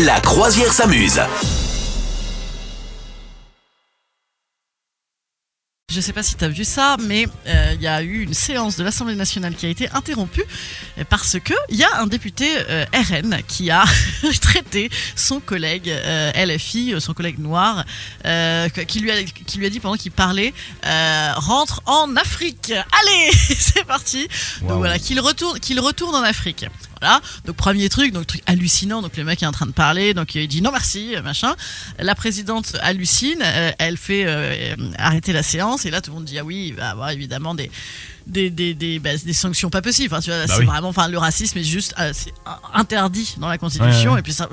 La croisière s'amuse. Je sais pas si tu as vu ça, mais euh, il y a eu une séance de l'Assemblée nationale qui a été interrompue euh, parce que il y a un député euh, RN qui a traité son collègue euh, LFI, euh, son collègue noir, euh, qui lui a qui lui a dit pendant qu'il parlait euh, rentre en Afrique. Allez, c'est parti. Donc voilà, qu'il retourne qu'il retourne en Afrique. Voilà. Donc premier truc, donc truc hallucinant. Donc le mec est en train de parler, donc il dit non merci, machin. La présidente hallucine, euh, elle fait euh, arrêter la séance et là tout le monde dit ah oui, il va y avoir évidemment des des, des, des, bah, des sanctions pas possibles. Enfin, tu vois, Bah c'est oui. vraiment, enfin, le racisme est juste euh, c'est interdit dans la Constitution. Ouais, ouais. Et puis, ça,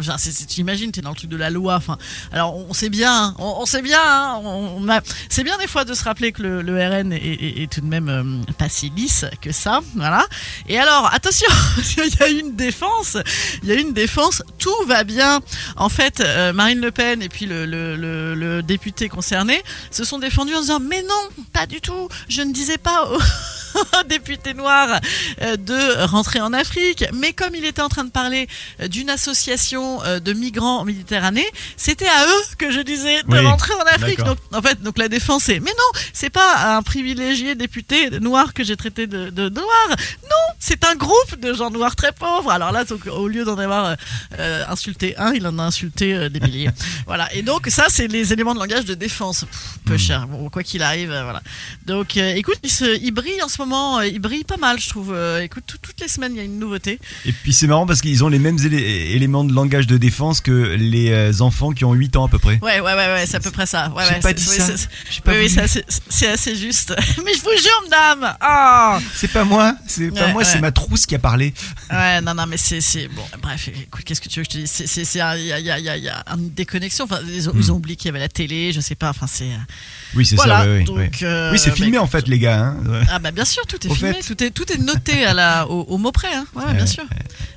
tu imagines, t'es dans le truc de la loi. Enfin, alors on sait bien, hein, on, on sait bien, hein, on, on a- c'est bien des fois de se rappeler que le, le RN est, est- est tout de même euh, pas si lisse que ça, voilà. Et alors, attention, il y a défense, il y a une défense, tout va bien. En fait, euh, Marine Le Pen et puis le, le, député concerné se sont défendus en disant mais non, pas du tout, je ne disais pas député noir euh, de rentrer en Afrique, mais comme il était en train de parler euh, d'une association euh, de migrants en Méditerranée, c'était à eux que je disais de Oui, rentrer en Afrique. Donc en fait, donc la défense est mais non, c'est pas un privilégié député noir que j'ai traité de, de noir. Non, c'est un groupe de gens noirs très pauvres. Alors là, donc, au lieu d'en avoir euh, insulté un, il en a insulté euh, des milliers. voilà. Et donc ça, c'est les éléments de langage de défense. Pff, peu cher. Bon, quoi qu'il arrive, voilà. Donc, euh, écoute, il, se, il brille en ce moment. euh, il brille pas mal, je trouve. Euh, écoute, tout- toutes les semaines, il y a une nouveauté. Et puis c'est marrant parce qu'ils ont les mêmes élé- éléments de langage de défense que les euh, enfants qui ont 8 ans à peu près. Ouais, ouais, ouais, ouais, c'est à peu près ça. Ouais, pas c'est- dit oui, ça. pas Oui, c'est assez, juste. Mais je vous jure, madame. Ah. C'est pas moi, c'est pas Ouais, moi, c'est ma trousse qui a parlé. Ouais, non, non, mais c'est, bon. Bref, écoute, qu'est-ce que tu veux que je te dise? C'est, c'est, c'est, un- il y y y a- il y a une déconnexion. Enfin, ils ont, ils ont oublié qu'il y avait la télé. Je sais pas. Enfin, c'est. Oui, c'est voilà. ça, ouais, ouais, donc, ouais. euh, Oui, c'est filmé mais- en fait, les gars. hein. Ouais. Ah bah bien sûr, tout est filmé, fait. tout est tout est noté à la au, au mot près, hein. Ouais, bien sûr.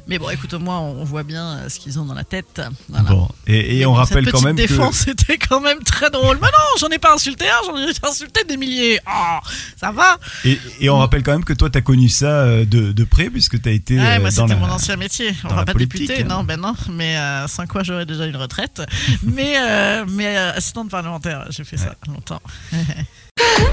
Mais bon, écoute, au moins on voit bien euh, ce qu'ils ont dans la tête. Voilà. Bon, et, on rappelle quand même défense était quand même très drôle. Mais non, j'en ai pas insulté un, j'en ai insulté des milliers. Oh, ça va. que et, et on rappelle quand même que toi t'as connu ça euh, de, de près puisque t'as été Ouais, euh, moi c'était mon ancien métier. On va pas député, hein. non, ben non. Mais euh, sans quoi j'aurais déjà une retraite. mais euh, mais euh, assistante parlementaire, j'ai fait ça longtemps.